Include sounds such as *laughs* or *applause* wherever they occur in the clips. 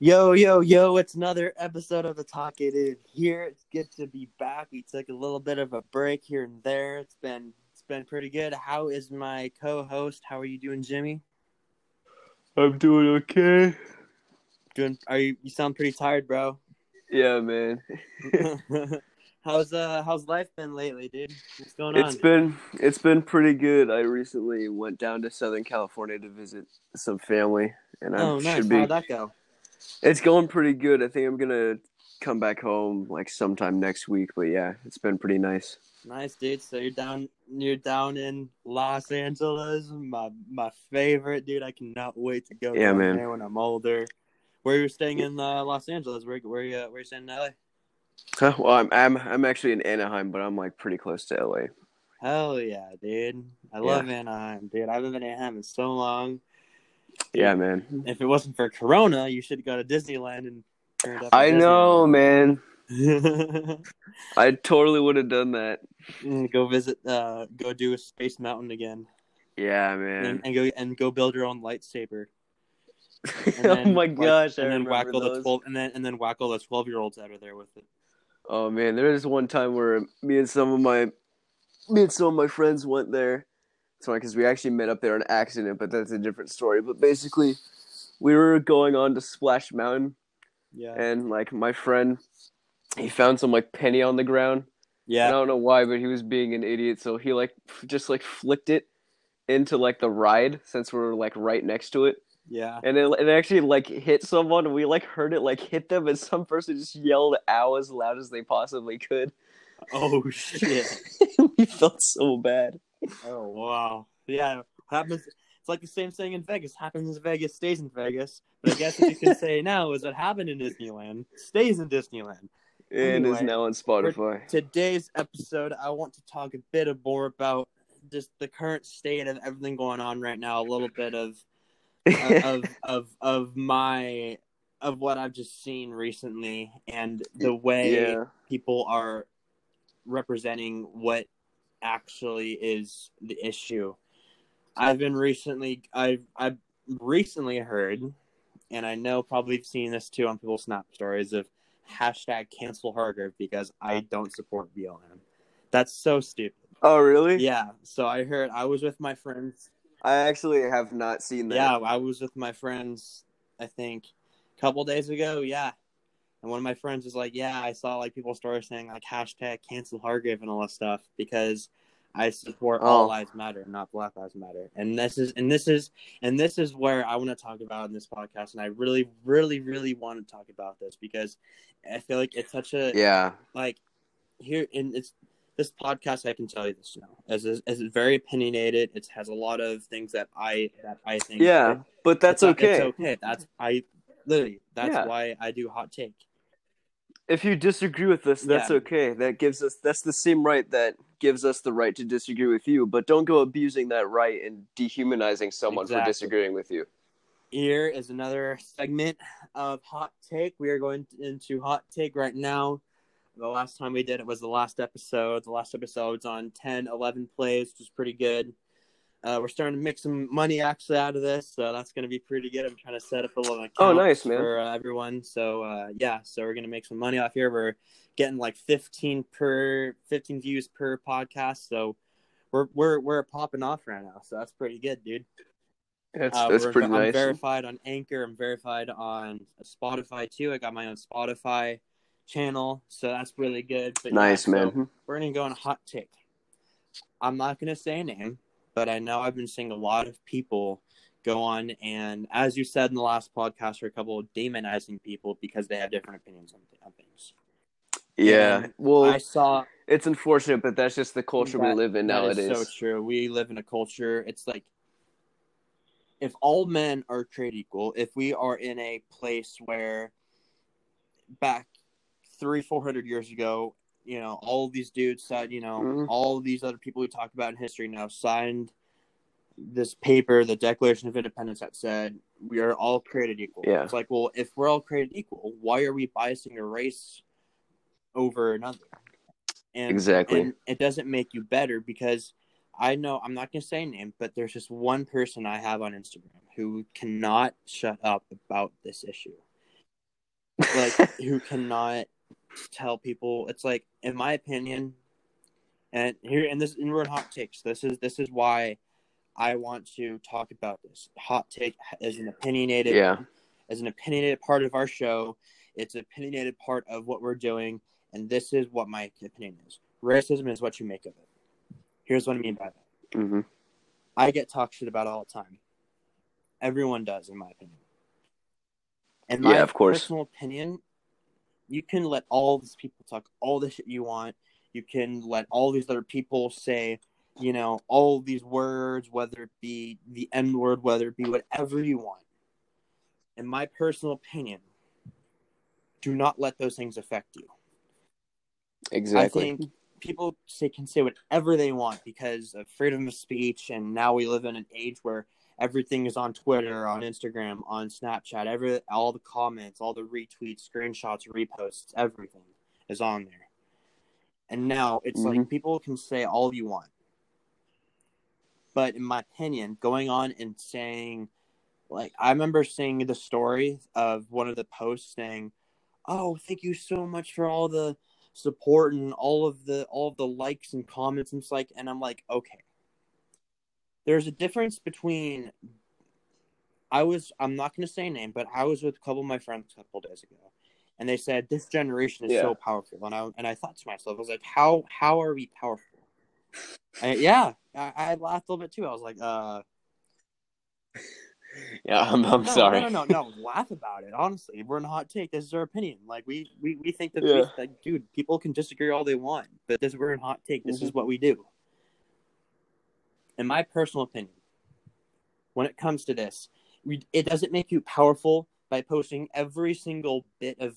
Yo, yo, yo, it's another episode of the Talk It In here. It's good to be back. We took a little bit of a break here and there. It's been it's been pretty good. How is my co-host? How are you doing, Jimmy? I'm doing okay. Doing are you you sound pretty tired, bro. Yeah, man. *laughs* how's uh how's life been lately, dude? What's going It's on? been it's been pretty good. I recently went down to Southern California to visit some family, and I oh, nice. should be. How'd that go? It's going pretty good. I think I'm gonna come back home like sometime next week. But yeah, it's been pretty nice. Nice, dude. So you're down you're down in Los Angeles, my my favorite, dude. I cannot wait to go Yeah, man. there when I'm older. Where you're staying in uh, Los Angeles? Where where you uh, where you staying in LA? Huh, well, I'm I'm I'm actually in Anaheim, but I'm like pretty close to LA. Hell yeah, dude. I love Anaheim, dude. I haven't been to Anaheim in so long. Yeah, man. If it wasn't for Corona, you should go to Disneyland and turned up. I know, man. *laughs* I totally would have done that. go visit, uh, go do a Space Mountain again, Yeah, man. and, and go and go build your own lightsaber. *laughs* And oh my gosh! And then whack all the twelve, and then and then whack all the twelve year olds out of there with it. Oh man, there was one time where me and some of my me and some of my friends went there. It's funny because we actually met up there on accident, but that's a different story. But basically, we were going on to Splash Mountain, Yeah, and like my friend, he found some like penny on the ground. Yeah. I don't know why, but he was being an idiot, so he like f- just like flicked it into like the ride since we were like right next to it, Yeah. and it, it actually like hit someone. We like heard it like hit them, and some person just yelled "ow" as loud as they possibly could. Oh shit. *laughs* we felt so bad. Oh wow. Yeah. Happens. It's like the same thing in Vegas. Happens in Vegas, stays in Vegas. But I guess what you can *laughs* say now is what happened in Disneyland stays in Disneyland. And is now on Spotify. Today's episode, I want to talk a bit more about just the current state of everything going on right now. A little bit of uh, of *laughs* of of my of what I've just seen recently and the way yeah. people are representing what actually is the issue. I've been recently I've I've recently heard and I know probably seen this too on people's snap stories of hashtag cancel Hargrave because I don't support BLM. That's so stupid. Oh, really? Yeah. So I heard I was with my friends I actually have not seen that. yeah, I was with my friends. I think a couple days ago. Yeah, and one of my friends was like, "Yeah, I saw like people stories saying like hashtag cancel Hargrave and all that stuff because I support all Oh. lives matter, not Black Lives Matter." And this is and this is and this is where I want to talk about in this podcast. And I really, really, really want to talk about this because I feel like it's such a Yeah. like here in it's this podcast i can tell you this now as as it's very opinionated it has a lot of things that i that i think Yeah. But that's it's, okay. it's okay that's i literally that's Yeah. why i do hot take If you disagree with us, that's Yeah. okay. That gives us that's the same right that gives us the right to disagree with you. But don't go abusing that right and dehumanizing someone for disagreeing with you. here is another segment of hot take we are going into hot take right now the last time we did it was the last episode the last episode's on 10 11 plays which is pretty good uh, we're starting to make some money actually out of this so that's going to be pretty good i'm trying to set up a little account Oh, nice, man. for uh, everyone so uh, yeah so we're going to make some money off here we're getting like 15 per 15 views per podcast so we're we're we're popping off right now so that's pretty good dude That's uh, that's pretty I'm nice. verified on Anchor. I'm verified on Spotify too. I got my own Spotify channel, so that's really good. But yeah, nice, so man. we're gonna go on a hot take. I'm not gonna say a name, but I know I've been seeing a lot of people go on and, as you said in the last podcast, are a couple of demonizing people because they have different opinions on, on things. Yeah. And Well, I saw it's unfortunate, but that's just the culture we live in that nowadays. so true. We live in a culture. It's like if all men are created equal, if we are in a place where back three, four hundred years ago, you know, all these dudes said, you know, Mhm. all these other people we talked about in history now signed this paper, the Declaration of Independence, that said we are all created equal. Yeah. It's like, well, if we're all created equal, why are we biasing a race over another? And, Exactly. And it doesn't make you better because I know I'm not gonna say a name, but there's just one person I have on Instagram who cannot shut up about this issue. like *laughs* who cannot tell people it's like in my opinion and here and this and we're hot takes this is this is why i want to talk about this hot take as an opinionated Yeah. as an opinionated part of our show it's an opinionated part of what we're doing and this is what my opinion is racism is what you make of it here's what i mean by that hmm I get talked shit about all the time. Everyone does, in my opinion. In my Yeah, of course. personal opinion, you can let all these people talk all the shit you want. You can let all these other people say, you know, all these words, whether it be the N word, whether it be whatever you want. In my personal opinion, do not let those things affect you. Exactly. I think people say can say whatever they want because of freedom of speech, and now we live in an age where everything is on Twitter, on Instagram, on Snapchat. Every all the comments, all the retweets, screenshots, reposts, everything is on there. And now it's like mm-hmm. people can say all you want, but in my opinion, going on and saying, like, I remember seeing the story of one of the posts saying, "Oh, thank you so much for all the." support and all of the all of the likes and comments and it's like and I'm like okay there's a difference between I was I'm not going to say a name but I was with a couple of my friends a couple of days ago and they said this generation is Yeah. so powerful and I and I thought to myself I was like how how are we powerful I, yeah I, I laughed a little bit too I was like uh *laughs* yeah, I'm, I'm no, sorry. No, no, no, no. Laugh about it. Honestly, we're in a hot take. This is our opinion. Like we, we, we think that, we, Yeah. that, dude, people can disagree all they want, but this we're in hot take. This is Mm-hmm. what we do. In my personal opinion, when it comes to this, we, it doesn't make you powerful by posting every single bit of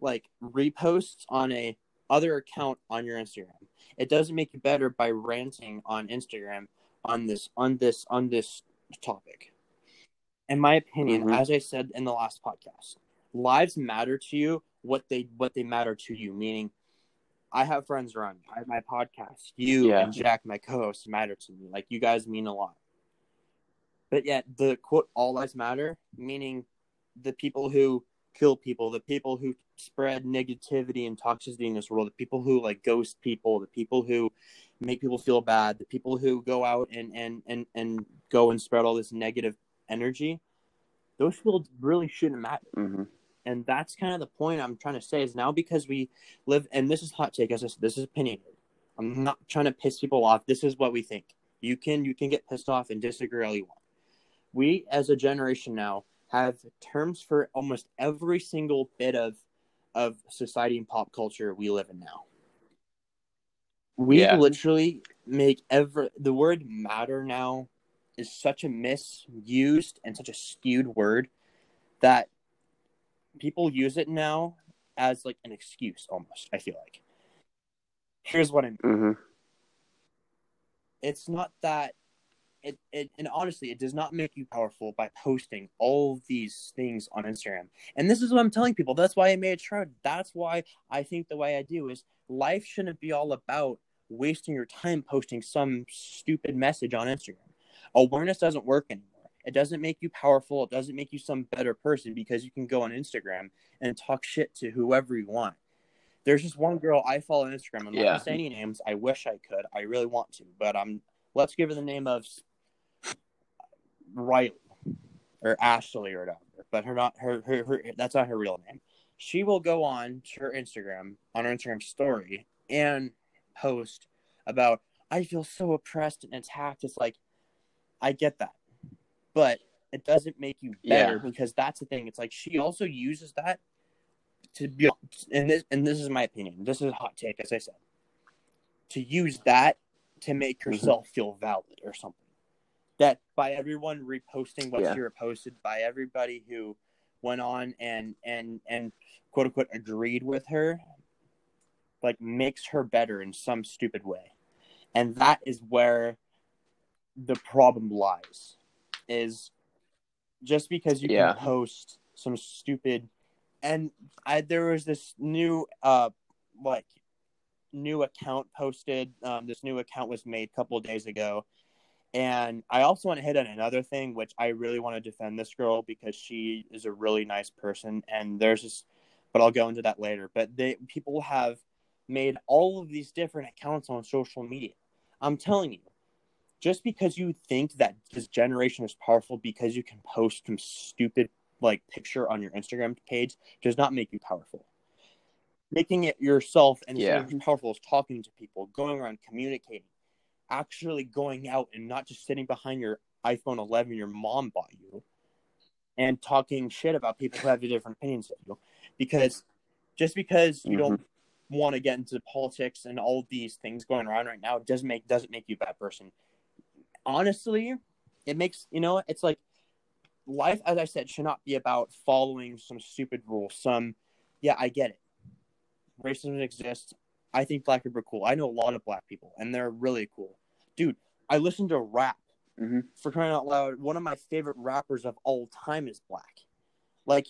like reposts on a other account on your Instagram. It doesn't make you better by ranting on Instagram on this on this on this topic. In my opinion, Mhm. as I said in the last podcast, lives matter to you what they what they matter to you. Meaning, I have friends around me. I have my podcast. You Yeah. and Jack, my co-host, matter to me. Like you guys mean a lot. But yet, the quote "all lives matter," meaning the people who kill people, the people who spread negativity and toxicity in this world, the people who like ghost people, the people who make people feel bad, the people who go out and and and and go and spread all this negative energy, those people really shouldn't matter. hmm And that's kind of the point I'm trying to say is now because we live, and this is hot take, as I said, this is opinion. I'm not trying to piss people off. This is what we think. You can you can get pissed off and disagree all you want. We as a generation now have terms for almost every single bit of of society and pop culture we live in now. We Yeah. literally make ever the word matter now is such a misused and such a skewed word that people use it now as like an excuse almost, I feel like. Here's what I mean. hmm It's not that it, it and honestly it does not make you powerful by posting all these things on Instagram. And this is what I'm telling people. That's why I made a shroud. That's why I think the way I do is life shouldn't be all about wasting your time posting some stupid message on Instagram. Awareness doesn't work anymore. It doesn't make you powerful. It doesn't make you some better person because you can go on Instagram and talk shit to whoever you want. There's just one girl I follow on Instagram. I'm not Yeah. gonna say any names. I wish I could. I really want to, but I'm. let's give her the name of Riley or Ashley or whatever. But her not her, her her that's not her real name. She will go on to her Instagram on her Instagram story and post about I feel so oppressed and attacked. It's like I get that, but it doesn't make you better Yeah. because that's the thing. It's like she also uses that to be and this and this is my opinion. This is a hot take, as I said. To use that to make mm-hmm. herself feel valid or something. That by everyone reposting what Yeah. she reposted, by everybody who went on and and and quote unquote agreed with her, like makes her better in some stupid way. And that is where the problem lies. Is just because you Yeah. can post some stupid and I there was this new uh like new account posted. Um, this new account was made a couple of days ago, and I also want to hit on another thing, which I really want to defend this girl because she is a really nice person. And there's this but I'll go into that later. But they people have made all of these different accounts on social media. I'm telling you, just because you think that this generation is powerful because you can post some stupid like picture on your Instagram page does not make you powerful. Making it yourself and Yeah. being powerful is talking to people, going around communicating, actually going out and not just sitting behind your iPhone 11 your mom bought you and talking shit about people who have different opinions of you. Because just because you don't mm-hmm. want to get into politics and all these things going around right now doesn't make doesn't make you a bad person. Honestly, it makes you know it's like life as I said should not be about following some stupid rule. Some yeah, I get it. Racism exists. I think black people are cool. I know a lot of black people and they're really cool. Dude, I listen to rap Mhm. for crying out loud. One of my favorite rappers of all time is black. Like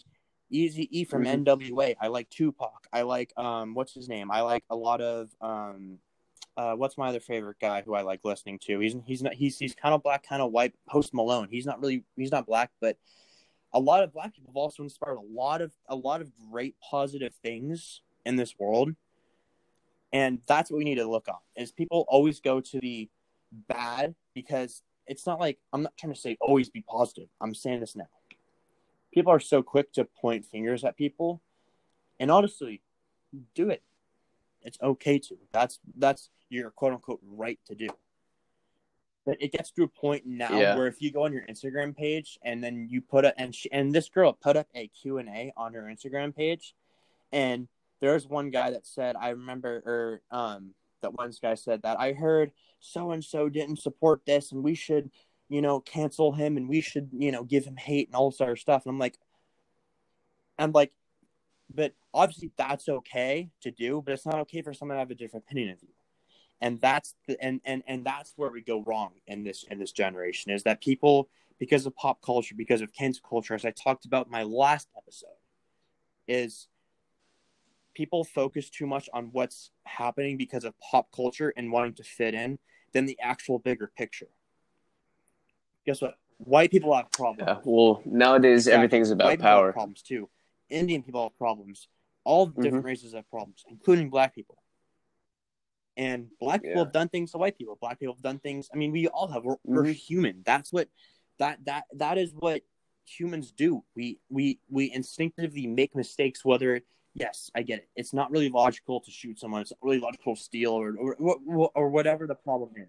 Easy E from Mhm. NWA. I like Tupac. I like um what's his name? I like a lot of um uh what's my other favorite guy who I like listening to? He's he's not he's he's kind of black, kind of white. Post Malone. He's not really he's not black, but a lot of black people have also inspired a lot of a lot of great positive things in this world. And that's what we need to look on. Is people always go to the bad because it's not like I'm not trying to say always be positive. I'm saying this now people are so quick to point fingers at people and honestly do it it's okay to that's that's your quote unquote right to do but it gets to a point now Yeah. where if you go on your instagram page and then you put a and she, and this girl put up a q&a on her instagram page and there's one guy that said i remember or um that one guy said that i heard so and so didn't support this and we should you know, cancel him and we should, you know, give him hate and all this other stuff. And I'm like, I'm like, but obviously that's okay to do, but it's not okay for someone to have a different opinion of you. And that's the and and and that's where we go wrong in this in this generation is that people because of pop culture, because of cancel culture, as I talked about in my last episode, is people focus too much on what's happening because of pop culture and wanting to fit in than the actual bigger picture. Guess what? White people have problems. Yeah. Well, nowadays everything's about White people have power. problems too. Indian people have problems. All different races have problems, including black people. And black people have done things to white people. Black people have done things. I mean, we all have. We're, we're Mhm. human. That's what that that that is what humans do. We we we instinctively make mistakes. Whether yes, I get it. It's not really logical to shoot someone. It's not really logical to steal or or, or, whatever the problem is.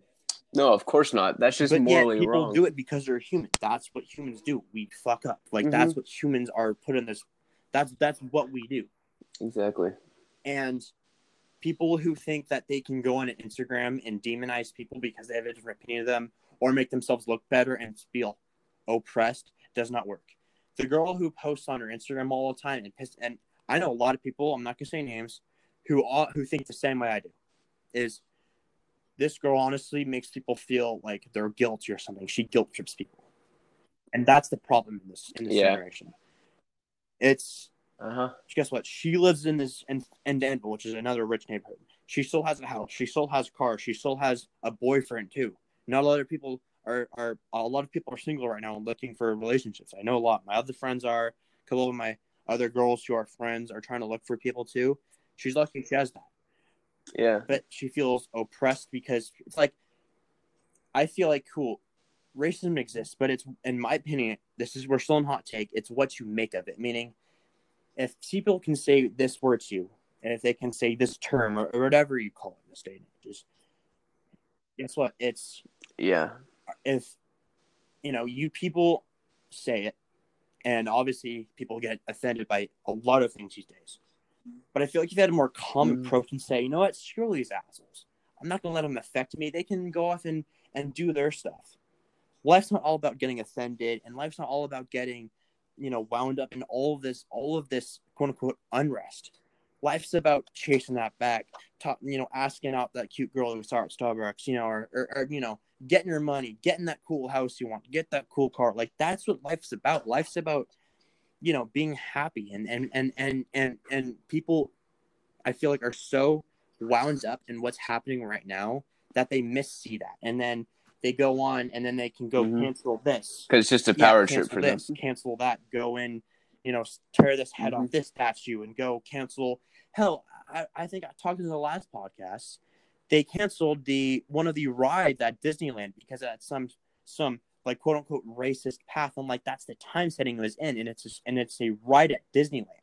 No, of course not. That's just but yet morally people wrong. do it because they're human. That's what humans do. We fuck up. Like Mhm. that's what humans are put in this. That's that's what we do. Exactly. And people who think that they can go on Instagram and demonize people because they have a different opinion of them or make themselves look better and feel oppressed does not work. The girl who posts on her Instagram all the time and piss, and I know a lot of people. I'm not gonna say names who all, who think the same way I do. Is this girl honestly makes people feel like they're guilty or something? She guilt trips people, and that's the problem in this in this Yeah. generation. It's Uh huh. guess what? She lives in this in, in Danville, which is another rich neighborhood. She still has a house. She still has a car. She still has a boyfriend too. Not a lot of people are are a lot of people are single right now and looking for relationships. I know a lot. My other friends are. A couple of my other girls who are friends are trying to look for people too. She's lucky she has that, Yeah. but she feels oppressed because it's like I feel like cool. Racism exists, but it's in my opinion, this is we're still in hot take. It's what you make of it. Meaning, if people can say this word to you, and if they can say this term or, or whatever you call it in this day just guess what? It's Yeah. if you know you people say it, and obviously people get offended by a lot of things these days. But I feel like if you had a more calm Mhm. approach and say, you know what, screw these assholes. I'm not gonna let them affect me. They can go off and and do their stuff. Life's not all about getting offended, and life's not all about getting, you know, wound up in all of this, all of this quote unquote unrest. Life's about chasing that back you know, asking out that cute girl who saw at Starbucks, you know, or, or, or you know, getting your money, getting that cool house you want, get that cool car. Like that's what life's about. Life's about, you know, being happy and and and and and and people, I feel like are so wound up in what's happening right now that they miss see that, and then they go on and then they can go Mhm. cancel this, Because it's just a yeah, power trip cancel for them. cancel that, go in you know, tear this head Mhm. off this statue and go cancel. Hell, I, I think I talked in the last podcast. They canceled the one of the rides at Disneyland because at some some like quote unquote racist path. I'm like, that's the time setting it was in, and it's just, and it's a ride at Disneyland.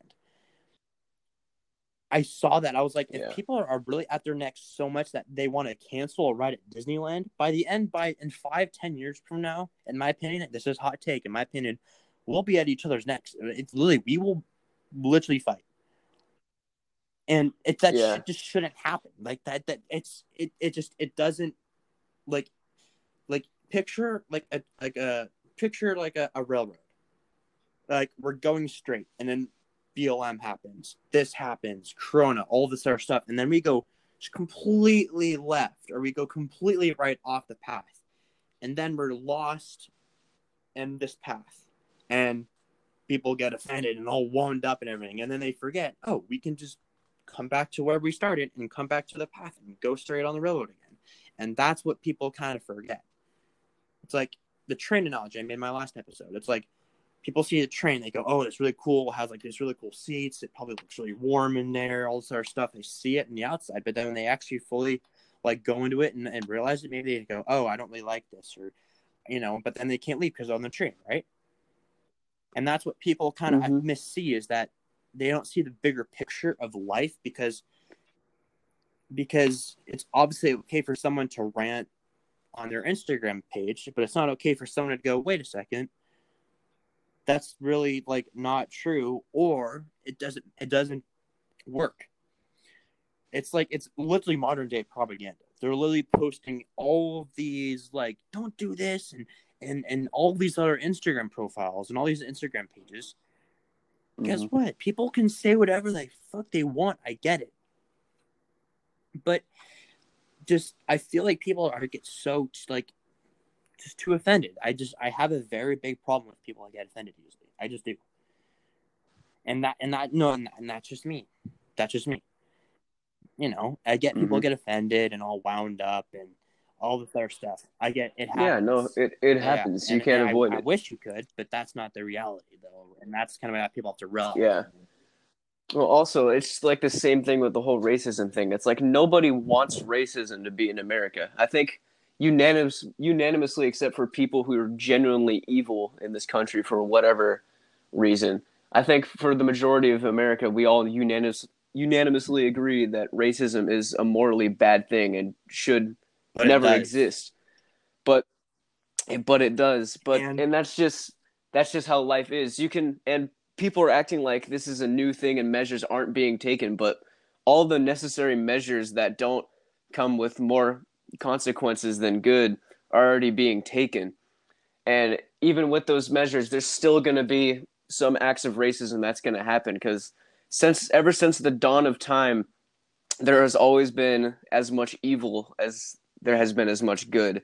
I saw that. I was like, Yeah. if people are, are really at their necks so much that they want to cancel a ride at Disneyland, by the end, by in five, ten years from now, in my opinion, this is hot take. In my opinion, we'll be at each other's necks. It's literally we will literally fight, and it that Yeah. shit just shouldn't happen. Like that. That it's it. It just it doesn't like like picture like a like a picture like a, a railroad. Like we're going straight, and then BLM happens, this happens, Corona, all this other stuff, and then we go completely left or we go completely right off the path, and then we're lost in this path, and people get offended and all wound up and everything, and then they forget, oh, we can just come back to where we started and come back to the path and go straight on the railroad again, and that's what people kind of forget. It's like the train analogy I made in my last episode. It's like people see the train, they go, "Oh, it's really cool. It has like these really cool seats. It probably looks really warm in there. All this other stuff." They see it in the outside, but then when they actually fully like go into it and, and realize it, maybe they go, "Oh, I don't really like this," or you know. But then they can't leave because on the train, right? And that's what people kind of Mhm. miss see is that they don't see the bigger picture of life because because it's obviously okay for someone to rant on their Instagram page, but it's not okay for someone to go, wait a second, that's really like not true, or it doesn't it doesn't work. It's like it's literally modern day propaganda. They're literally posting all of these like, don't do this and and and all these other Instagram profiles and all these Instagram pages. Guess Mhm. what? People can say whatever they fuck they want. I get it. But just I feel like people are get so like just too offended. I just I have a very big problem with people that get offended usually. I just do. And that and that no and, and that's just me. That's just me. You know, I get people Mhm. get offended and all wound up and all this other stuff. I get it happens. Yeah, no, it, it Yeah, happens. you and- can't and avoid I, it. I wish you could, but that's not the reality though. And that's kind of what people have to realize. Yeah. Well, also, it's like the same thing with the whole racism thing. It's like nobody wants racism to be in America. I think unanimous, unanimously, except for people who are genuinely evil in this country for whatever reason. I think for the majority of America, we all unanimous, unanimously agree that racism is a morally bad thing and should But never exist. But but it does. But And- and, that's just that's just how life is. You can and people are acting like this is a new thing and measures aren't being taken, but all the necessary measures that don't come with more consequences than good are already being taken. And even with those measures, there's still going to be some acts of racism that's going to happen because since ever since the dawn of time, there has always been as much evil as there has been as much good.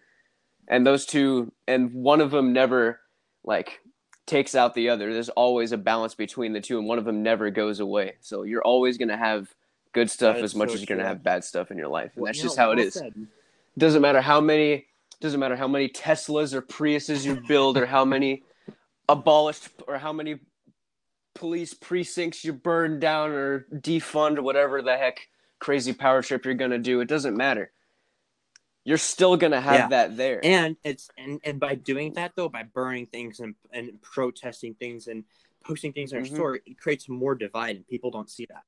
And those two, and one of them never like takes out the other. There's always a balance between the two, and one of them never goes away. So you're always going to have good stuff That as much so as you're going to have bad stuff in your life. And Well, that's you just know, how it well is said. Doesn't matter how many doesn't matter how many Teslas or Priuses you build or how many abolished or how many police precincts you burn down or defund or whatever the heck crazy power trip you're gonna do. It doesn't matter. You're still gonna have Yeah. that there. And it's and, and by doing that though, by burning things and, and protesting things and posting things in our Mhm. story, it creates more divide and people don't see that.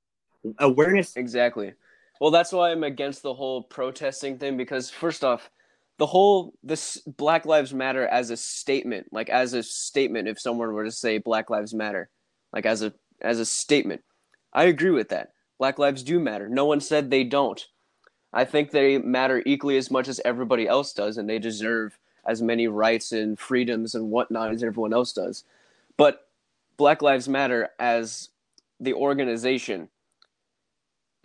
Awareness Exactly. Well, that's why I'm against the whole protesting thing because first off, the whole this Black Lives Matter as a statement, like as a statement if someone were to say Black Lives Matter, like as a as a statement. I agree with that. Black lives do matter. No one said they don't. I think they matter equally as much as everybody else does and they deserve as many rights and freedoms and whatnot as everyone else does. But Black Lives Matter as the organization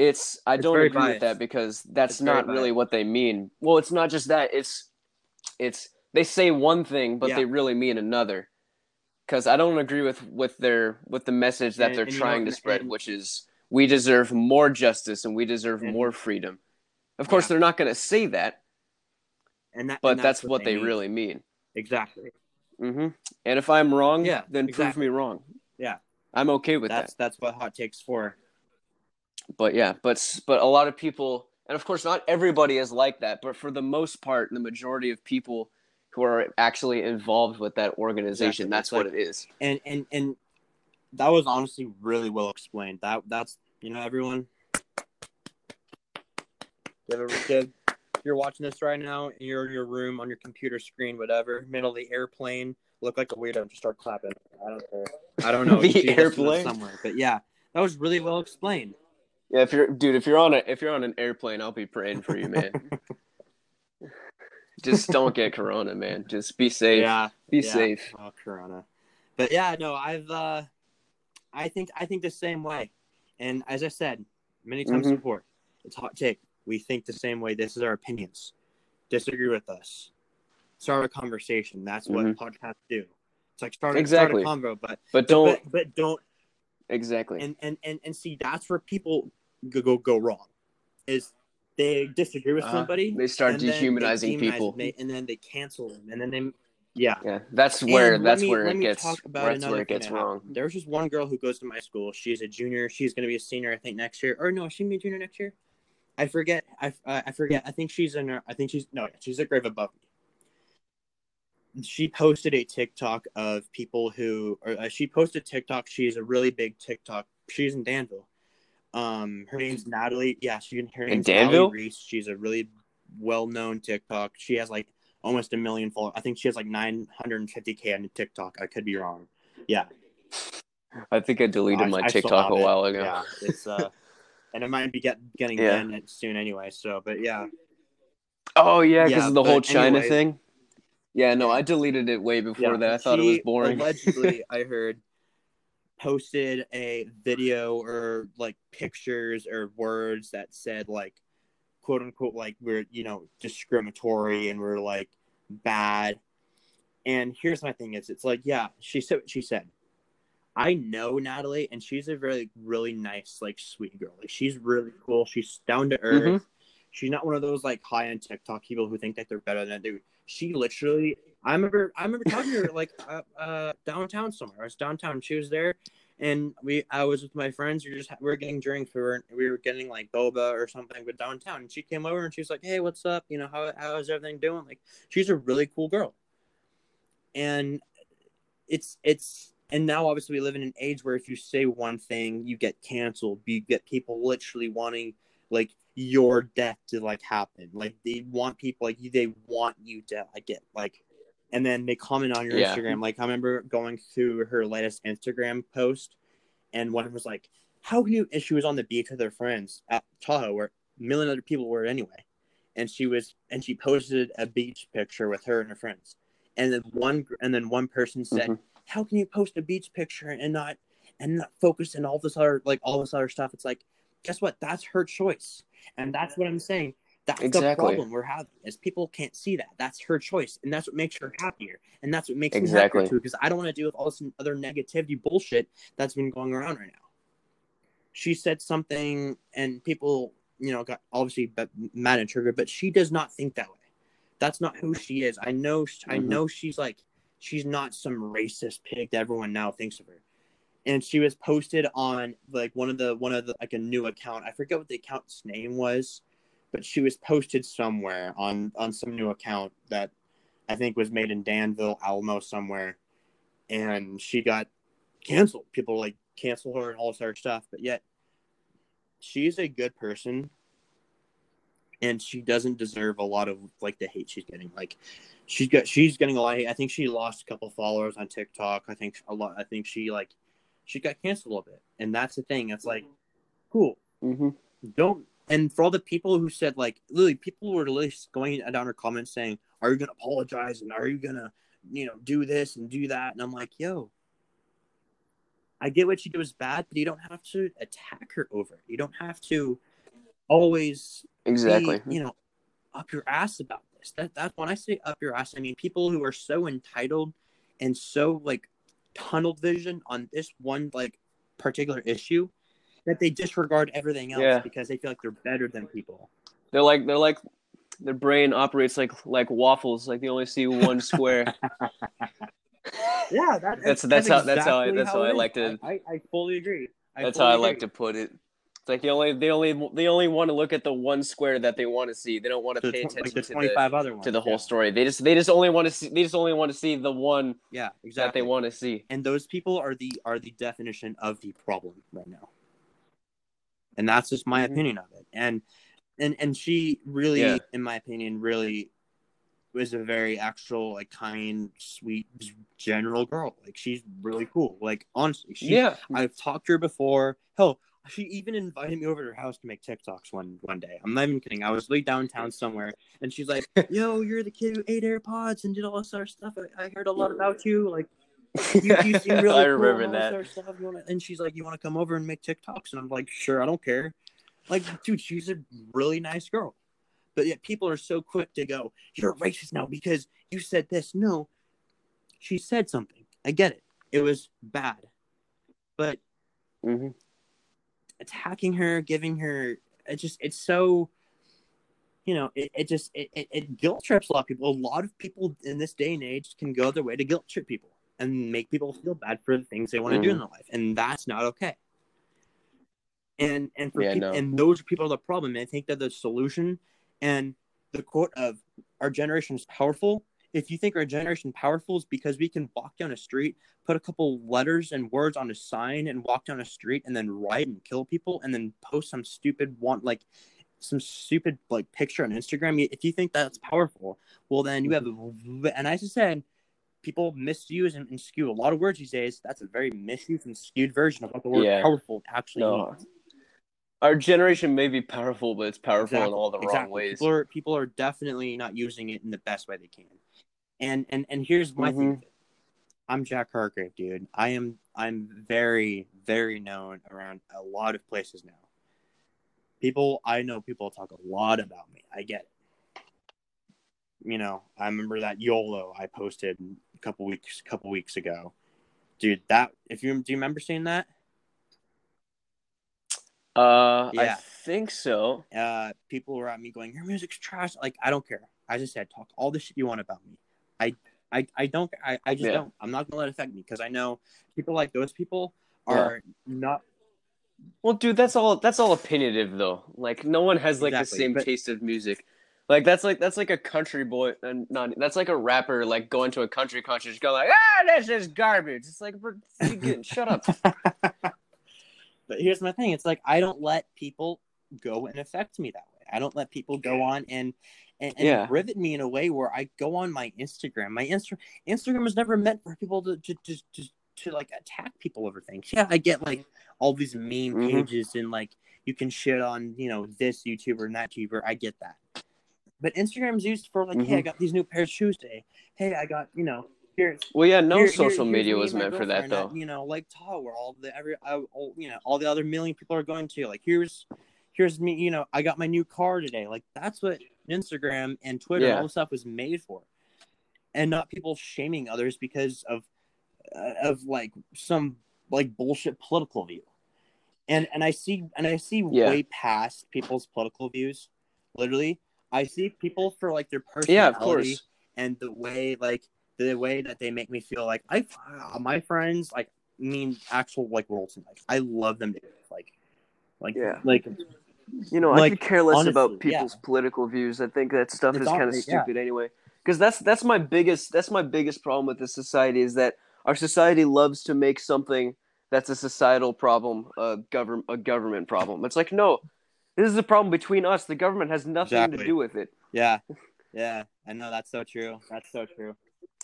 it's I It's don't agree with that because that's It's not really what they mean. Well, it's not just that. It's it's they say one thing but Yeah. they really mean another. Cuz I don't agree with with their with the message that And- they're and you trying know, to spread, and- which is we deserve more justice and we deserve more freedom. Of course, Yeah. they're not going to say that, and that but and that's, what they, mean. really mean. exactly. hmm And if I'm wrong, Yeah, then exactly. prove me wrong. Yeah. I'm okay with That's that. that's what hot takes for. But yeah, but but a lot of people, and of course, not everybody is like that. But for the most part, the majority of people who are actually involved with that organization, Exactly. that's It's what like- it is. And and and that was honestly really well explained. That that's you know everyone. Give a, give, if you're watching this right now, and you're in your room on your computer screen, whatever, middle of the airplane, look like a weirdo, just start clapping. I don't care. I don't know. *laughs* The She listened to airplane? somewhere, but yeah, that was really well explained. Yeah, if you're dude, if you're on a if you're on an airplane, I'll be praying for you, man. *laughs* Just don't get corona, man. Just be safe. Yeah, be yeah. safe. Oh, Corona. But yeah, no, I've uh I think I think the same way. And as I said many times Mhm. before, it's hot take. We think the same way. This is our opinions. Disagree with us. Start a conversation. That's what Mhm. podcasts do. It's like start Exactly. start a convo, but But don't but, but don't exactly. and, and and and see that's where people go go, go wrong. Is they disagree with Uh, somebody. they start then they dehumanizing people. them, and then they cancel them, and then they yeah. yeah, that's where And that's me- where it gets talk about that's where it gets wrong. happened. There was just one girl who goes to my school. She's a junior. She's going to be a senior, I think, next year. Or no, she gonna be a junior next year? I forget. I uh, I forget. I think she's in. Her, I think she's no. She's a grade above me. She posted a TikTok of people who, or uh, she posted TikTok. She's a really big TikTok. She's in Danville. Um, her name's Natalie. Yeah, she her name's Danville? Natalie Reese. She's a really well-known TikTok. She has like almost a million followers. I think she has like 950k on TikTok. I could be wrong. Yeah, I think I deleted my I TikTok a have it. while ago. Yeah, it's uh, *laughs* and it might be get, getting Yeah. banned soon anyway. So, but yeah, Oh yeah, because Yeah, of the whole China anyways- thing. Yeah, no, I deleted it way before yeah. that. I thought it was boring. Allegedly, *laughs* I heard posted a video or like pictures or words that said like quote unquote like we're you know discriminatory and we're like bad. And here's my thing is it's like yeah she said what she said. I know natalie and she's a very really nice like sweet girl. Like she's really cool. She's down to earth. Mm-hmm. She's not one of those like high end tiktok people who think that they're better than they she literally i remember i remember talking to her like uh, uh downtown somewhere. I was downtown she was there and we i was with my friends we were just we were getting drinks we were we were getting like boba or something but downtown and she came over and she was like hey what's up? You know how how is everything doing? Like she's a really cool girl. And it's it's and now obviously we live in an age where if you say one thing you get canceled you get people literally wanting like your death to like happen. Like they want people like they want you to like get like and then they comment on your Yeah. instagram. Like i remember going through her latest instagram post and one was like how can you and she was on the beach with her friends at tahoe where a million other people were anyway. And she was and she posted a beach picture with her and her friends. And then one and then one person said Mhm. how can you post a beach picture and not and not focus on all this other like all this other stuff? It's like guess what? That's her choice. And that's what i'm saying that's the Exactly. problem we're having is people can't see that that's her choice and that's what makes her happier and that's what makes me Exactly. happier too because i don't want to deal with all this other negativity bullshit that's been going around right now she said something and people you know got obviously mad and triggered but she does not think that way that's not who she is i know i Mhm. know she's like she's not some racist pig that everyone now thinks of her and she was posted on like one of the one of the like a new account i forget what the account's name was but she was posted somewhere on on some new account that i think was made in danville alamo somewhere. And she got canceled. People like cancel her and all this other stuff. But yet she's a good person. And she doesn't deserve a lot of like the hate she's getting. Like she's got she's getting a lot of hate. i think she lost a couple followers on tiktok. I think a lot i think she like she got canceled a little bit. And that's the thing. It's like cool. Mhm. don't and for all the people who said like literally people were literally going down her comments saying are you gonna apologize? And are you gonna you know do this and do that? And i'm like yo i get what you do is bad but you don't have to attack her over it. You don't have to always Exactly. be, you know up your ass about this. That that's when i say up your ass i mean people who are so entitled and so like tunnel vision on this one like particular issue that they disregard everything else Yeah. because they feel like they're better than people They're like they're like their brain operates like like waffles. Like they only see one square. *laughs* Yeah, that, That's- that's how- that's how I- that's how I like to- I, I, I fully agree. I That's how fully I like agree. to put it. It's like they only they only they only want to look at the one square that they want to see. They don't want to The pay tw- attention like the to the twenty-five other ones to the whole yeah. story. They just they just only want to see they just only want to see the one Yeah, that exactly. they want to see. and those people are the are the definition of the problem right now and that's just my Mhm. opinion of it and and and she really Yeah. in my opinion really was a very actual like kind sweet general girl like she's really cool like honestly she, yeah, i've talked to her before hell she even invited me over to her house to make TikToks one one day. I'm not even kidding. I was like downtown somewhere, and she's like, *laughs* "Yo, you're the kid who ate AirPods and did all this other stuff. I, I heard a lot about you. Like, you, you seem *laughs* really I cool remember and that. stuff. Wanna, and she's like, you want to come over and make TikToks? And I'm like, sure, I don't care. Like, dude, she's a really nice girl. But yet people are so quick to go, you're racist now because you said this. No, she said something. I get it. It was bad. But hmm attacking her, giving her, it just, it's so, you know, it, it just, it, it, it guilt trips a lot of people. A lot of people in this day and age can go their way to guilt trip people and make people feel bad for the things they want to do in Mm-hmm. their life. And that's not okay. And, and for Yeah, people, no. and those people are the problem. And I think that the solution and the quote of our generation is powerful. If you think our generation powerful is because we can walk down a street, put a couple letters and words on a sign and walk down a street and then write and kill people and then post some stupid want like some stupid like picture on Instagram. If you think that's powerful, well then you have and I just said, people misuse and, and skew a lot of words these days. That's a very misused and skewed version of what the word Yeah. powerful actually No. means. Our generation may be powerful, but it's powerful in all the wrong ways. People are people are definitely not using it in the best way they can. And and and here's my thing. Mhm. with it. I'm Jack Hargrave, dude. I am I'm very very known around a lot of places now. People I know people talk a lot about me. I get it. You know, I remember that YOLO I posted a couple weeks couple weeks ago. Dude, that if you do you remember seeing that? Uh, Yeah. I think so. uh, people were at me going, "Your music's trash." Like, I don't care. I just said, talk all the shit you want about me. I, I, I don't. I, I just Yeah. don't. I'm not gonna let it affect me because I know people like those people are not. Well, dude, that's all. That's all opinionative, though. Like, no one has like Exactly, the same but- taste of music. Like that's like that's like a country boy, and not that's like a rapper like going to a country concert, just go like, ah, this is garbage. It's like, bro, you get- shut up. *laughs* But here's my thing: it's like I don't let people go and affect me that way. I don't let people go on and and, and Yeah. rivet me in a way where I go on my Instagram. My Insta Instagram was never meant for people to to to, to, to like attack people over things. Yeah, I get like all these meme Mhm. pages and like you can shit on you know this YouTuber and that YouTuber. I get that. But Instagram's used for like, hey, I Mhm. got these new pairs of shoes today. Hey, I got you know here's Well, yeah, no here- here- social here's media me was meant for that, though. at, you know, like Tahoe, where all the every, uh, all, you know, all the other million people are going to. Like, here's, here's me. You know, I got my new car today. Like, that's what Instagram and Twitter and all this stuff was made for, and not people shaming others because of, uh, of like some like bullshit political view. And and I see and I see Yeah. way past people's political views. Literally, I see people for like their personality Yeah, of course. and the way like the way that they make me feel like I uh, my friends like mean actual like worlds in life. I love them to like like Yeah. like You know, Like, I could care less honestly, about people's yeah. political views. I think that stuff It's is kind of yeah. stupid anyway. Because that's that's my biggest that's my biggest problem with this society is that our society loves to make something that's a societal problem a government a government problem. It's like no, this is a problem between us. The government has nothing to do with it. yeah *laughs* yeah I know that's so true. That's so true.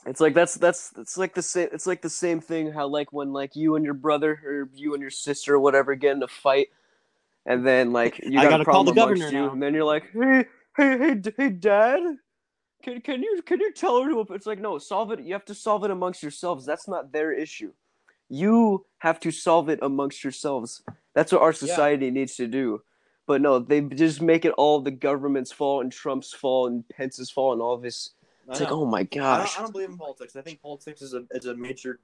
It's like that's that's it's like the same it's like the same thing how like when like you and your brother or you and your sister or whatever get in a fight and then like you got a call the problem amongst governor you now. and then you're like hey hey hey hey dad can can you can you tell her to it's like no solve it you have to solve it amongst yourselves that's not their issue you have to solve it amongst yourselves that's what our society needs to do but no they just make it all the government's fault and Trump's fault and Pence's fault and all this it's I like oh my I gosh don't, I don't believe in politics. I think politics is a is a major.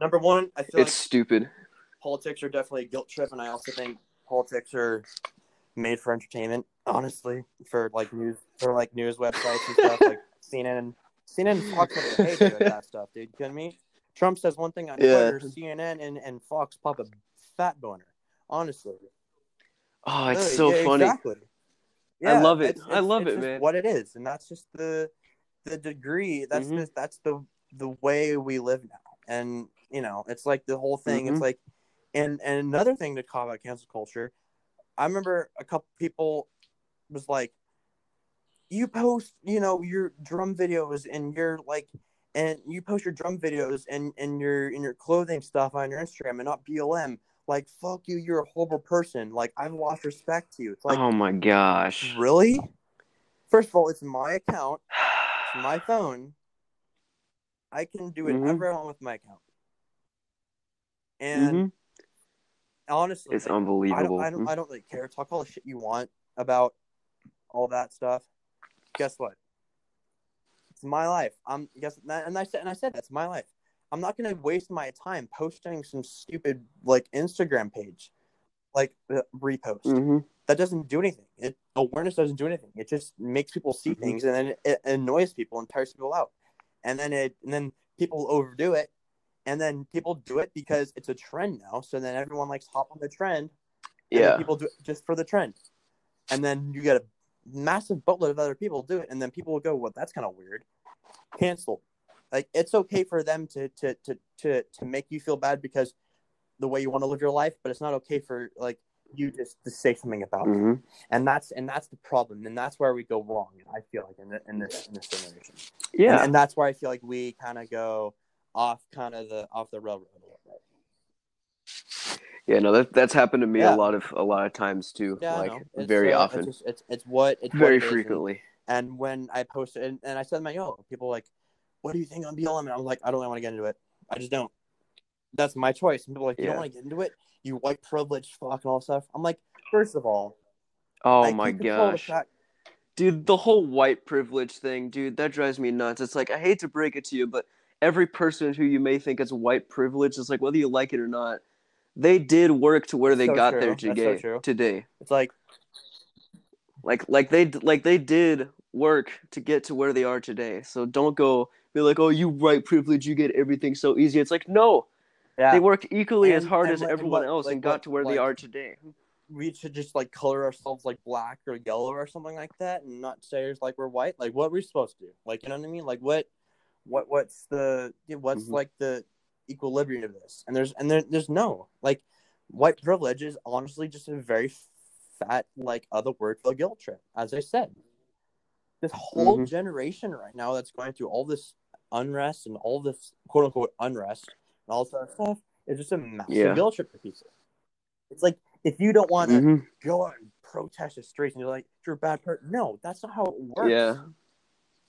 Number one, I feel it's like stupid politics are definitely a guilt trip, and I also think politics are made for entertainment. Honestly, for like news for like news websites and stuff like *laughs* CNN, CNN and Fox have a heyday with that *laughs* stuff, dude. You kidding me? Trump says one thing on Yeah. Twitter, CNN and, and Fox pop a fat boner. Honestly. Oh, it's Really, so yeah, funny. Exactly. I love it. it's- I love it's it, just man. What it is, and that's just the the degree. That's Mhm. the that's the the way we live now, and you know, it's like the whole thing. It's Mhm. like, and and another thing to call about cancel culture. I remember a couple people was like, you post, you know, your drum videos and your like, and you post your drum videos and and your and your clothing stuff on your Instagram and not BLM. Like, fuck you, you're a horrible person. Like, I've lost respect to you. It's like, oh my gosh. Really? First of all, it's my account, it's my *sighs* phone. I can do Mhm. whatever I want with my account. And Mhm. honestly, It's like, I don't, unbelievable. I don't, I don't really care. Talk all the shit you want about all that stuff. Guess what? It's my life. I'm guess, and I said, and I said that's my life. I'm not gonna waste my time posting some stupid like Instagram page, like uh, repost Mhm. that doesn't do anything. It awareness doesn't do anything. It just makes people see Mhm. things, and then it, it annoys people and tires people out. And then it, and then people overdo it, and then people do it because it's a trend now. So then everyone likes hop on the trend. And Yeah. people do it just for the trend, and then you get a massive boatload of other people do it, and then people will go, "Well, that's kind of weird." Cancel. Like it's okay for them to to to to to make you feel bad because the way you want to live your life, but it's not okay for like you just to say something about it Mhm. and that's and that's the problem and that's where we go wrong i feel like in, the, in this in this generation Yeah. and, and that's where i feel like we kind of go off kind of the off the railroad a little bit Yeah, no, that that's happened to me Yeah. a lot of a lot of times too. yeah like. Very uh, often. it's, just, it's it's what it's very it is, and- frequently. and, when i posted and, and i said my yo people like what do you think on blm and i'm like i don't want to get into it i just don't that's my choice and people are like you Yeah. don't want to get into it you white privilege fuck and all stuff i'm like first of all Oh like, my the gosh. Dude, the whole white privilege thing, dude, that drives me nuts. It's like I hate to break it to you, but every person who you may think is white privilege is like whether you like it or not, they did work to where they So got true. there That's so today. Today, it's like like like they like they did work to get to where they are today. So don't go be like, oh, you white privilege, you get everything so easy. It's like no, yeah they worked equally as hard and as what- everyone what- else like and got what- to where they are today. we should just like color ourselves like black or yellow or something like that and not say it's like we're white like what are we supposed to do like you know what i mean like what what what's the what's Mhm. like the equilibrium of this and there's and there, there's no like white privilege is honestly just a very fat like other word for a guilt trip as i said this whole Mhm. generation right now that's going through all this unrest and all this quote unquote unrest and all this other stuff is just a massive Yeah. guilt trip for people it's like if you don't want to Mhm. go out and protest the streets and you're like you're a bad person. No, that's not how it works. Yeah.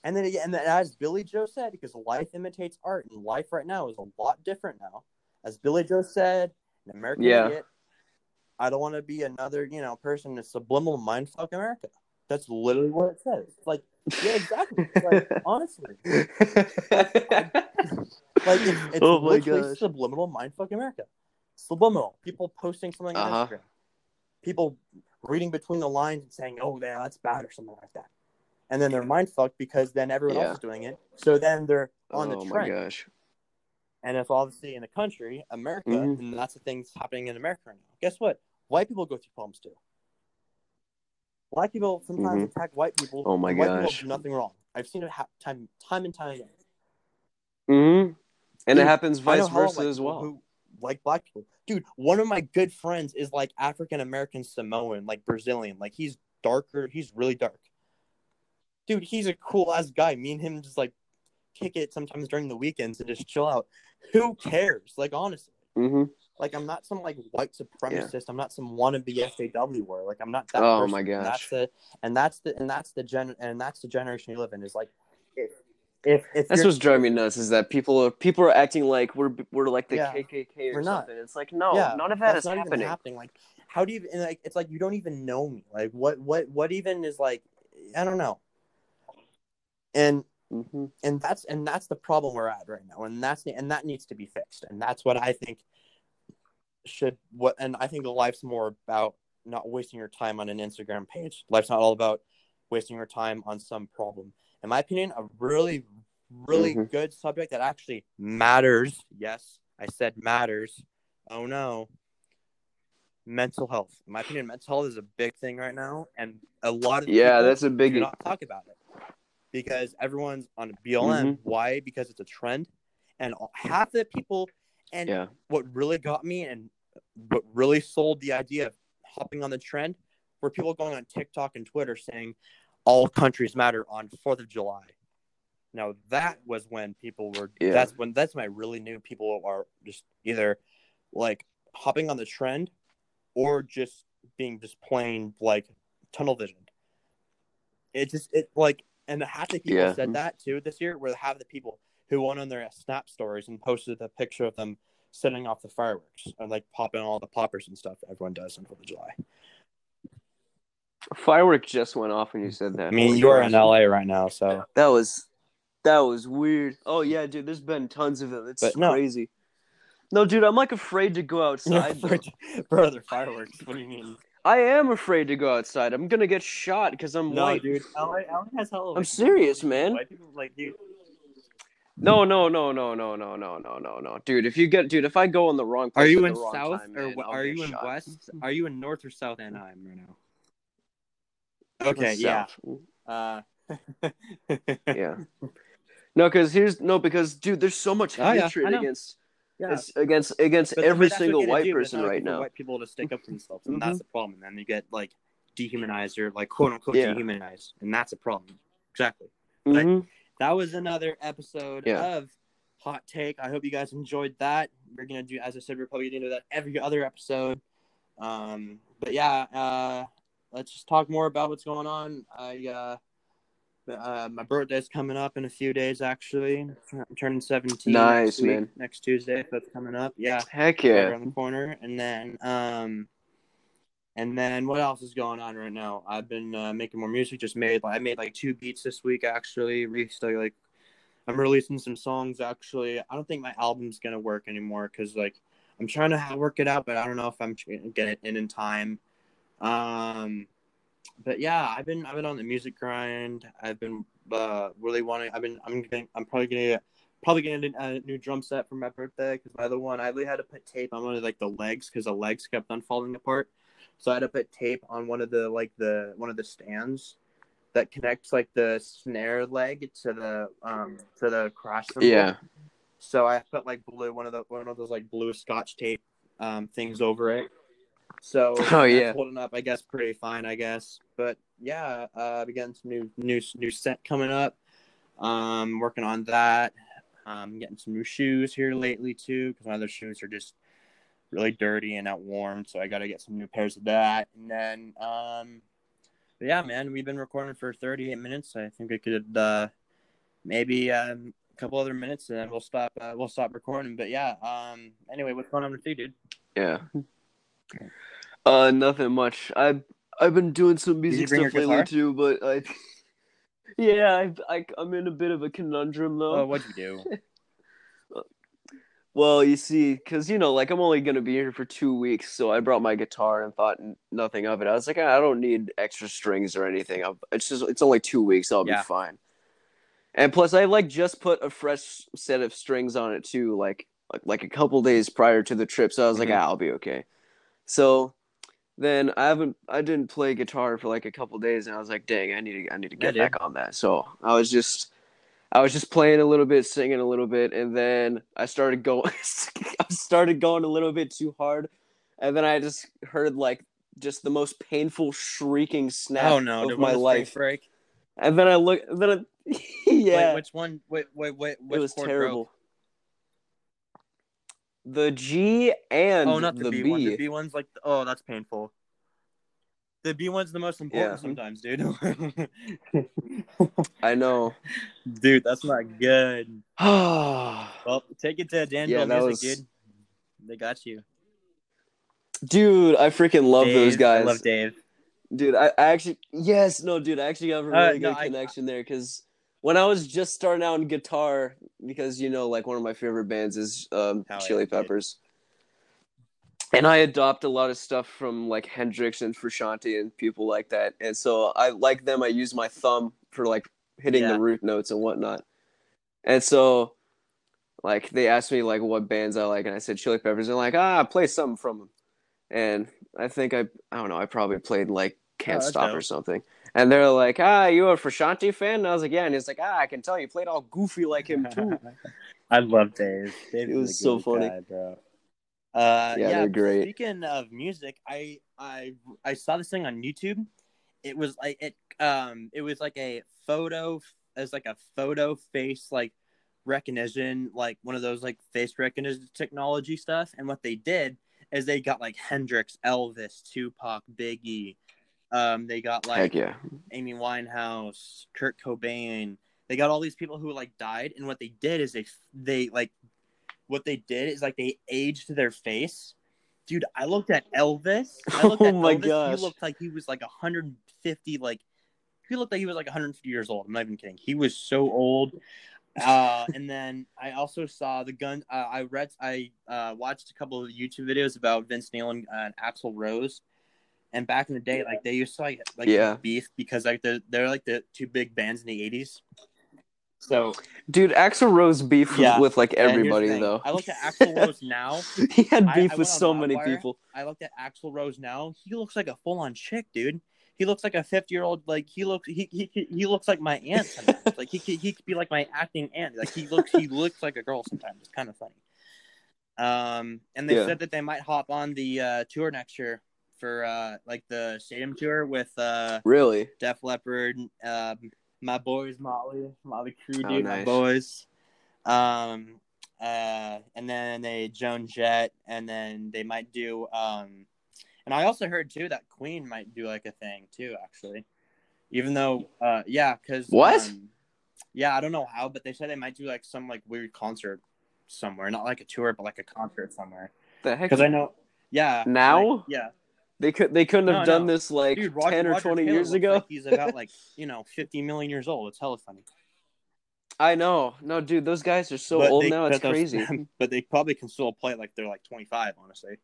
And then and then as Billie Joe said, because life imitates art, and life right now is a lot different now. As Billie Joe said, an American Yeah. idiot. I don't want to be another, you know, person to subliminal mindfuck America. That's literally what it says. Like, yeah, exactly. *laughs* Like, honestly, *laughs* like it's, it's Oh literally gosh. subliminal mindfuck America. Subliminal. People posting something on Uh-huh. Instagram. People reading between the lines and saying, "Oh, yeah, that's bad" or something like that. And then they're mindfucked because then everyone Yeah. else is doing it. So then they're on oh the my gosh. And if obviously in the country, America, Mhm. and that's the things happening in America right now. Guess what? White people go through problems too. Black people sometimes attack white people. Oh my white people do nothing wrong. I've seen it ha- time, time and time again. Mm-hmm. And it happens vice versa as well. Who like black people, dude. One of my good friends is like African American Samoan, like Brazilian. Like he's darker. He's really dark. Dude, he's a cool ass guy. Me and him just like kick it sometimes during the weekends and just chill out. Who cares? Like honestly, hmm like I'm not some like white supremacist. I'm not some wannabe SJW war. Like I'm not that. Oh person. my gosh. that's the and that's the and that's the gen and that's the generation you live in. Is like if if, if That's what's driving me nuts is that people are people are acting like we're we're like the Yeah. KKK or We're not. something. It's like no, yeah, none of that is not happening. even happening. Like, how do you and like? It's like you don't even know me. Like, what, what, what even is like? I don't know. And hmm and that's and that's the problem we're at right now, and that's and that needs to be fixed, and that's what I think should what, and I think life's more about not wasting your time on an Instagram page. Life's not all about wasting your time on some problem. In my opinion, a really, really Mhm. good subject that actually matters. Yes, I said matters. Oh no. Mental health. In my opinion, mental health is a big thing right now, and a lot of Yeah, that's a do biggie. not talk about it because everyone's on BLM. Mhm. Why? Because it's a trend, and half the people. And Yeah. what really got me and what really sold the idea of hopping on the trend were people going on TikTok and Twitter saying all countries matter on Fourth of July. Now that was when people were. Yeah. That's when that's when I really knew people are just either like hopping on the trend or just being just plain like tunnel vision. It just it like and the half the people Yeah. said mm. that too this year were half the people who went on their snap stories and posted a picture of them setting off the fireworks and like popping all the poppers and stuff everyone does on Fourth of July. Firework just went off when you said that. I mean, you're in LA right now, so That was that was weird. Oh yeah, dude, there's been tons of them. It's But crazy. No, dude, I'm like afraid to go outside. for *laughs* other fireworks. What do you mean? I am afraid to go outside. I'm gonna get shot because I'm No, white. dude. LA, LA has hella. I'm serious, man. White people like dude. No, no, no, no, no, no, no, no, no, no, dude. If you get, dude, if I go in the wrong place, Are you at in wrong south time, or man, are you in shot. west? *laughs* Are you in north or south Anaheim right now? Okay, yeah. Uh, *laughs* yeah. No, because here's no, because dude, there's so much Oh, hatred I know. against yeah. against against But- every but that's what single white do, person right now. White people to stick up for themselves, and Mhm. that's the problem. And then you get like dehumanized or like quote unquote Yeah. dehumanized, and that's a problem. Exactly. Mhm. That was another episode Yeah. of Hot Take. I hope you guys enjoyed that. We're gonna do, as I said, we're probably gonna do that every other episode. Um, but yeah, uh, let's just talk more about what's going on. I uh, uh, my birthday's coming up in a few days. Actually, I'm turning 17. Nice, next man. Next Tuesday, so that's coming up. Yeah, Heck right yeah. around the corner. And then, um, and then what else is going on right now? I've been uh, making more music. Just made like I made like two beats this week actually. Recently, like I'm releasing some songs. Actually, I don't think my album's gonna work anymore because like I'm trying to work it out, but I don't know if I'm gonna get it in in time. Um, but yeah, I've been I've been on the music grind. I've been uh, really wanting. I've been I'm gonna, I'm probably gonna get probably gonna get a new drum set for my birthday because my other one I really had to put tape on one of like the legs because the legs kept on falling apart. So I had to put tape on one of the like the one of the stands that connects like the snare leg to the um to the crash cymbal. Yeah. So I put like blue one of the one of those like blue scotch tape um things over it. So *laughs* Oh, yeah. holding up I guess pretty fine I guess. But yeah, uh we getting some new new new set coming up. Um working on that. Um getting some new shoes here lately too because my other shoes are just really dirty and not warm, so I got to get some new pairs of that. And then um yeah, man, we've been recording for 38 minutes. I think we could uh maybe um a couple other minutes and then we'll stop uh, we'll stop recording. But yeah, um anyway, what's going on with you, dude? Yeah. Uh, nothing much. I've I've been doing some music stuff lately too, but I. *laughs* Yeah, I, I I'm in a bit of a conundrum though. Oh, what'd you do? *laughs* Well, you see, because you know, like I'm only gonna be here for two weeks, so I brought my guitar and thought n- nothing of it. I was like, I don't need extra strings or anything. I'll, it's just it's only two weeks. I'll Yeah. be fine. And plus, I like just put a fresh set of strings on it too, like like, like a couple days prior to the trip. So I was like, Mhm. ah, I'll be okay. So then I haven't I didn't play guitar for like a couple days, and I was like, dang, I need to I need to get back on that. So I was just I was just playing a little bit, singing a little bit, and then I started going. *laughs* I started going a little bit too hard, and then I just heard like just the most painful shrieking snap oh no, of my one of the life. break? And then I look, then I, *laughs* yeah, Wait, which one? Wait, wait, wait. Which it was terrible. The G and Oh, not the, the B, B. one. The B one's like, oh, that's painful. The B one's the most important Yeah. sometimes, dude. *laughs* I know. dude, that's not good. *sighs* Well, take it to Danville Yeah, Music, was- dude. They got you. Dude. I freaking love those guys. I love Dave. Dude, I, I actually yes, no, dude, I actually have a Uh, really no, good I- connection there because when I was just starting out in guitar, because you know, like one of my favorite bands is um, Chili. Peppers, and I adopt a lot of stuff from like Hendrix and Frusciante and people like that, and so I like them. I use my thumb for like hitting Yeah. the root notes and whatnot. And so, like, they asked me like what bands I like, and I said Chili Peppers, and like, ah, play something from them. And I think I, I don't know, I probably played like Can't Oh, Stop or something. And they're like, ah, you a Frusciante fan? And I was like, yeah. And he's like, ah, I can tell you played all goofy like him too. *laughs* I love Dave. Dave It was so funny. guy, bro. Uh, Yeah, yeah, they're great. Speaking of music, I I I saw this thing on YouTube. It was like it um it was like a photo as like a photo face like recognition like one of those like face recognition technology stuff. And what they did is they got like Hendrix, Elvis, Tupac, Biggie. Um, they got like Heck yeah. Amy Winehouse, Kurt Cobain. They got all these people who like died, and what they did is they they like what they did is like they aged their face. Dude, I looked at Elvis. I *laughs* looked Oh at my Elvis. gosh. He looked like he was like 150, like he looked like he was like 150 years old. I'm not even kidding. He was so old. Uh, and then I also saw the gun. Uh, I read, I uh, watched a couple of YouTube videos about Vince Neil and uh, Axl Rose. And back in the day, like they used to like like Yeah. beef because like they're they're like the two big bands in the '80s. So Dude, Axl Rose beef Yeah. with like and here's the everybody though. I looked at Axl *laughs* Rose now. he had beef I with went so many Loudwire. people. I looked at Axl Rose now. He looks like a full on chick, dude. He looks like a 50 year old. Like he looks, he, he he looks like my aunt sometimes. like he could he could be like my acting aunt. Like he looks he looks like a girl sometimes. It's kind of funny. Um, and they Yeah. said that they might hop on the uh, tour next year for uh like the stadium tour with uh Really? Def Leppard, um, my boys, Motley, Motley Crue, Oh, dude, my boys. Um, uh, and then they Joan Jett, and then they might do. Um, and I also heard too that Queen might do like a thing too, actually. Even though, uh, yeah, because What? Um, yeah, I don't know how, but they said they might do like some like weird concert somewhere, not like a tour, but like a concert somewhere. The heck? Because I know, yeah, Now? like, yeah, They could they couldn't have No, done no. this like Dude, Roger, ten or Roger twenty Taylor years ago. like he's about like *laughs* you know fifty million years old. It's hella funny. I know. No, dude, those guys are so But old they- now. It's those- crazy. *laughs* but they probably can still play like they're like twenty five. Honestly,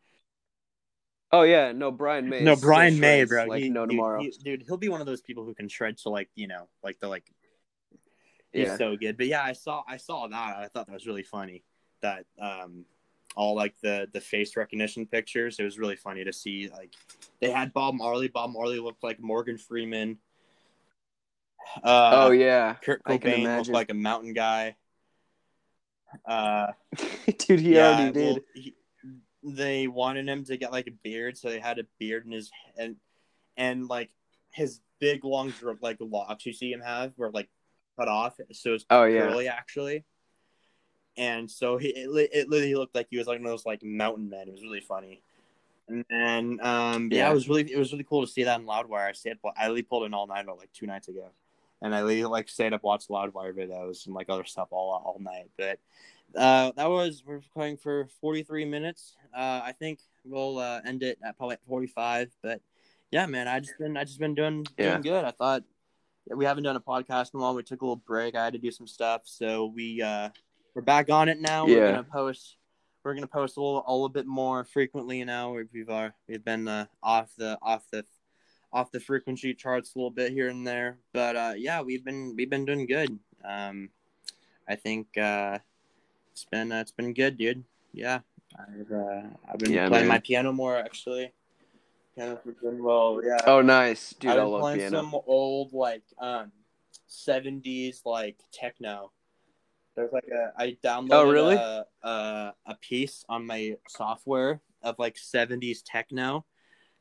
oh yeah, no, Brian May. no Brian May, shreds bro. Like he, no dude, tomorrow. he- dude, he'll be one of those people who can shred to like you know like the like. He's yeah. so good. But yeah, I saw I saw that. I thought that was really funny. That um all like the the face recognition pictures. It was really funny to see like they had Bob Marley. Bob Marley looked like Morgan Freeman. Uh, oh yeah, Kurt Cobain looked like a mountain guy. Uh, *laughs* dude, he yeah, already did. well, he, they wanted him to get like a beard, so they had a beard in his and and like his big long like locks you see him have were like cut off, so it's Oh, yeah. curly actually. And so he it, it literally looked like he was like one of those like mountain men. It was really funny. And then um yeah. Yeah. it was really it was really cool to see that in Loudwire. I stayed I literally pulled an all nighter like two nights ago. And I literally like stayed up watched Loudwire videos and like other stuff all all night. But uh, that was we're going for 43 minutes. Uh, I think we'll uh, end it at probably at 45. But yeah, man, I just been I just been doing Yeah. doing good. I thought we haven't done a podcast in a while. We took a little break. I had to do some stuff, so we uh, we're back on it now. We're Yeah. gonna post. We're gonna post a little, a little bit more frequently now. We've we've, uh, we've been uh, off the off the off the frequency charts a little bit here and there, but uh, yeah, we've been we've been doing good. Um, I think uh, it's been uh, it's been good, dude. Yeah, I've uh, I've been Yeah, playing man. my piano more actually. Piano's been doing well. Yeah. Oh nice, dude. I've I love playing piano. some old like um seventies like techno. There's like a I downloaded Oh, really? a, a a piece on my software of like seventies techno.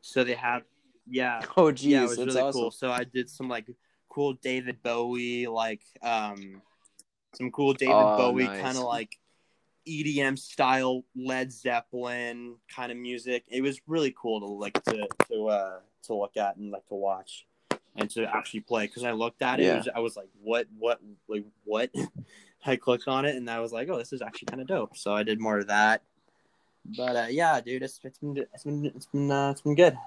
So they have yeah *laughs* Oh jeez, yeah it was really awesome. cool. So I did some like cool David Bowie like um some cool David Oh, Bowie nice. kind of like EDM style Led Zeppelin kind of music. It was really cool to like to to uh to look at and like to watch and to actually play because I looked at it, it Yeah. was, I was like what what like what *laughs* I clicked on it and I was like oh this is actually kind of dope so I did more of that but uh, yeah dude it's, it's been it's been it's been uh, it's been good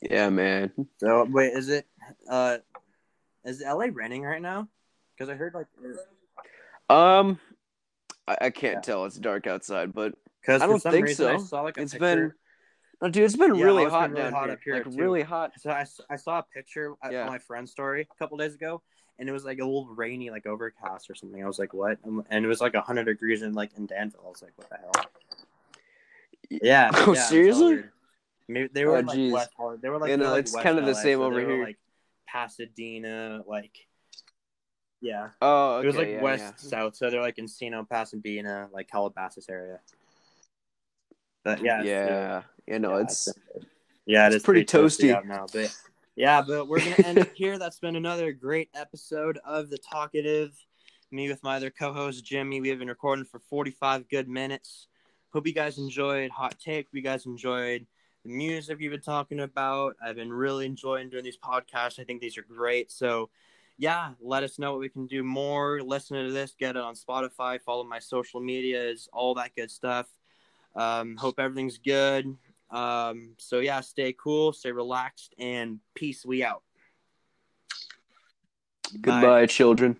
Yeah, man. so wait is it uh is LA raining right now because I heard like Um, I, I can't Yeah. tell. It's dark outside, but because I don't some think reason I so. saw like it's picture- been. No, dude, it's been Yeah, really it's been hot really down hot here. up here, like too. really hot. So I, I saw a picture Yeah. on my friend's story a couple days ago, and it was like a little rainy, like overcast or something. I was like, what? And it was like hundred degrees in like in Danville. I was like, what the hell? Yeah. *laughs* Oh, yeah, seriously? Maybe they were Oh, like geez. West. They were like You uh, know, like, it's West kinda the LA, same so over were, here. like Pasadena, like yeah. Oh, okay. it was like yeah, west yeah. south, so they're like Encino, Pasadena, like Calabasas area. But yeah, Yeah, you know, yeah, it's yeah, it it's is pretty toasty. out now. But yeah, but we're gonna end it here. That's been another great episode of the Talkative. Me with my other co-host Jimmy. We have been recording for 45 good minutes. Hope you guys enjoyed Hot Take. Hope you guys enjoyed the music we've been talking about. I've been really enjoying doing these podcasts. I think these are great. So yeah, let us know what we can do more. Listen to this, get it on Spotify, follow my social medias, all that good stuff. Um, hope everything's good. Um, so yeah, stay cool, stay relaxed, and peace. We out. Bye. goodbye, children.